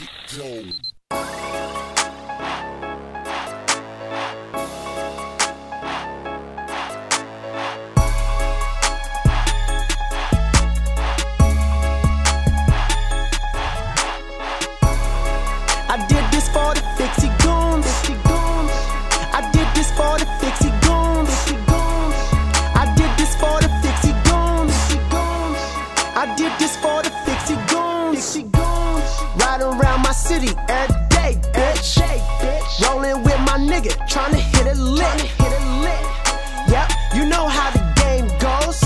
I did this for the fixie city every day, bitch. Rolling with my nigga, trying to hit it lit. Yep, you know how the game goes.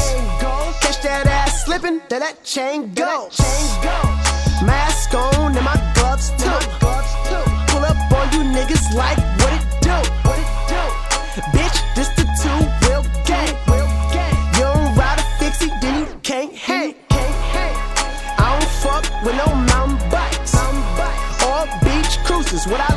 Catch that ass slipping, then that chain goes. Mask on and my gloves too. Pull up on you niggas like cruises. What I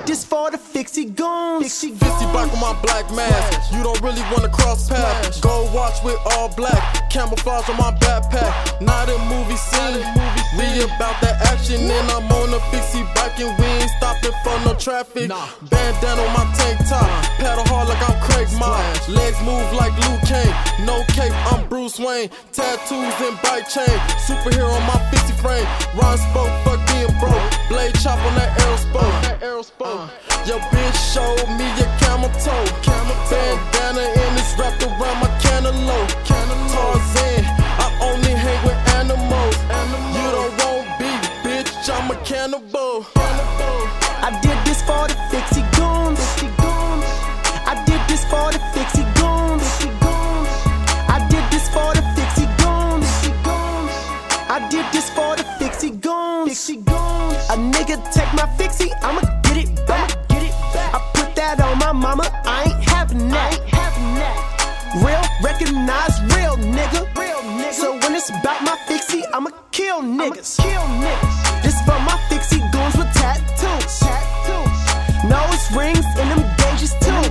did this for the fixie goons. 50 back on my black mask. You don't really wanna cross paths. Gold watch with all black. Camouflage on my backpack. Not a movie scene. Read about that action. And I'm on a fixie bike and we ain't stopping for no traffic. Bandana on my tank top. Pedal hard like I'm. Legs move like Luke Kane. No cape, I'm Bruce Wayne. Tattoos and bike chain. Superhero on my 50 frame. Ron spoke, fuck being broke. Blade chop on that arrow aerospoke. Uh, your bitch showed me a camel toe. Bandana and it's wrapped around my cantaloupe. Tarzan, I only hang with animals. You don't want beef, bitch, I'm a cannibal. My fixie, I'ma get it back. Get it back. I put that on my mama, I ain't having that. Real, recognize real nigga. Real nigga. So when it's about my fixie, I'ma kill niggas. This for my fixie goons with tattoos. Nose rings and them gauges too.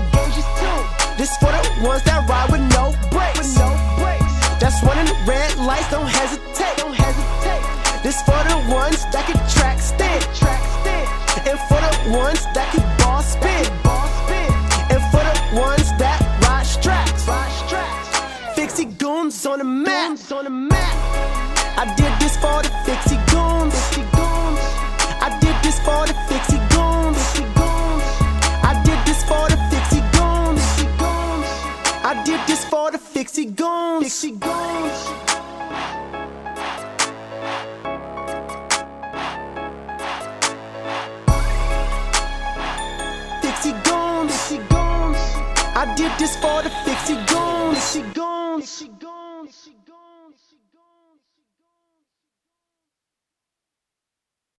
This for the ones that ride with no brakes. That's running the red lights, don't hesitate. Don't hesitate. This for the ones that can track stick. And for the ones that can bar spin. And for the ones that ride straps. Fixie goons on the map. On the map, I did this for the fixie goons. I did this for the fixie goons. I did this for the fixie goons. I did this for the. Fixie goons. I did this for the fixie goons. She. She. She.